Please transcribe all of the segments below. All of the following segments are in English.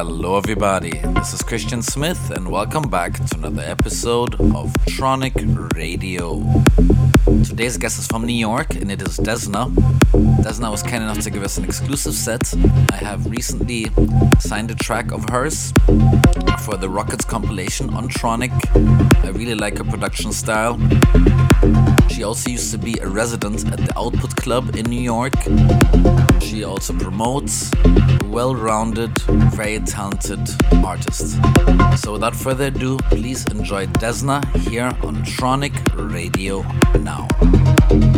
Hello, everybody. This is Christian Smith, and welcome back to another episode of Tronic Radio. Today's guest is from New York, and it is Desna. Desna was kind enough to give us an exclusive set. I have recently signed a track of hers for the Rockets compilation on Tronic. I really like her production style. She also used to be a resident at the Output Club in New York. She also promotes well rounded, very talented artist. So, without further ado, please enjoy Desna here on Tronic Radio now. Thank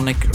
mix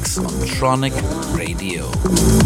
mix on Tronic Radio.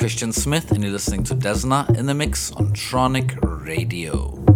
Christian Smith, and you're listening to Desna in the Mix on Tronic Radio.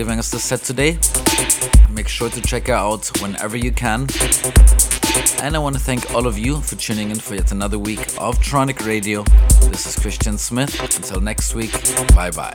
Giving us the set today. Make sure to check her out whenever you can. And I want to thank all of you for tuning in for yet another week of Tronic Radio. This is Christian Smith. Until next week, bye bye.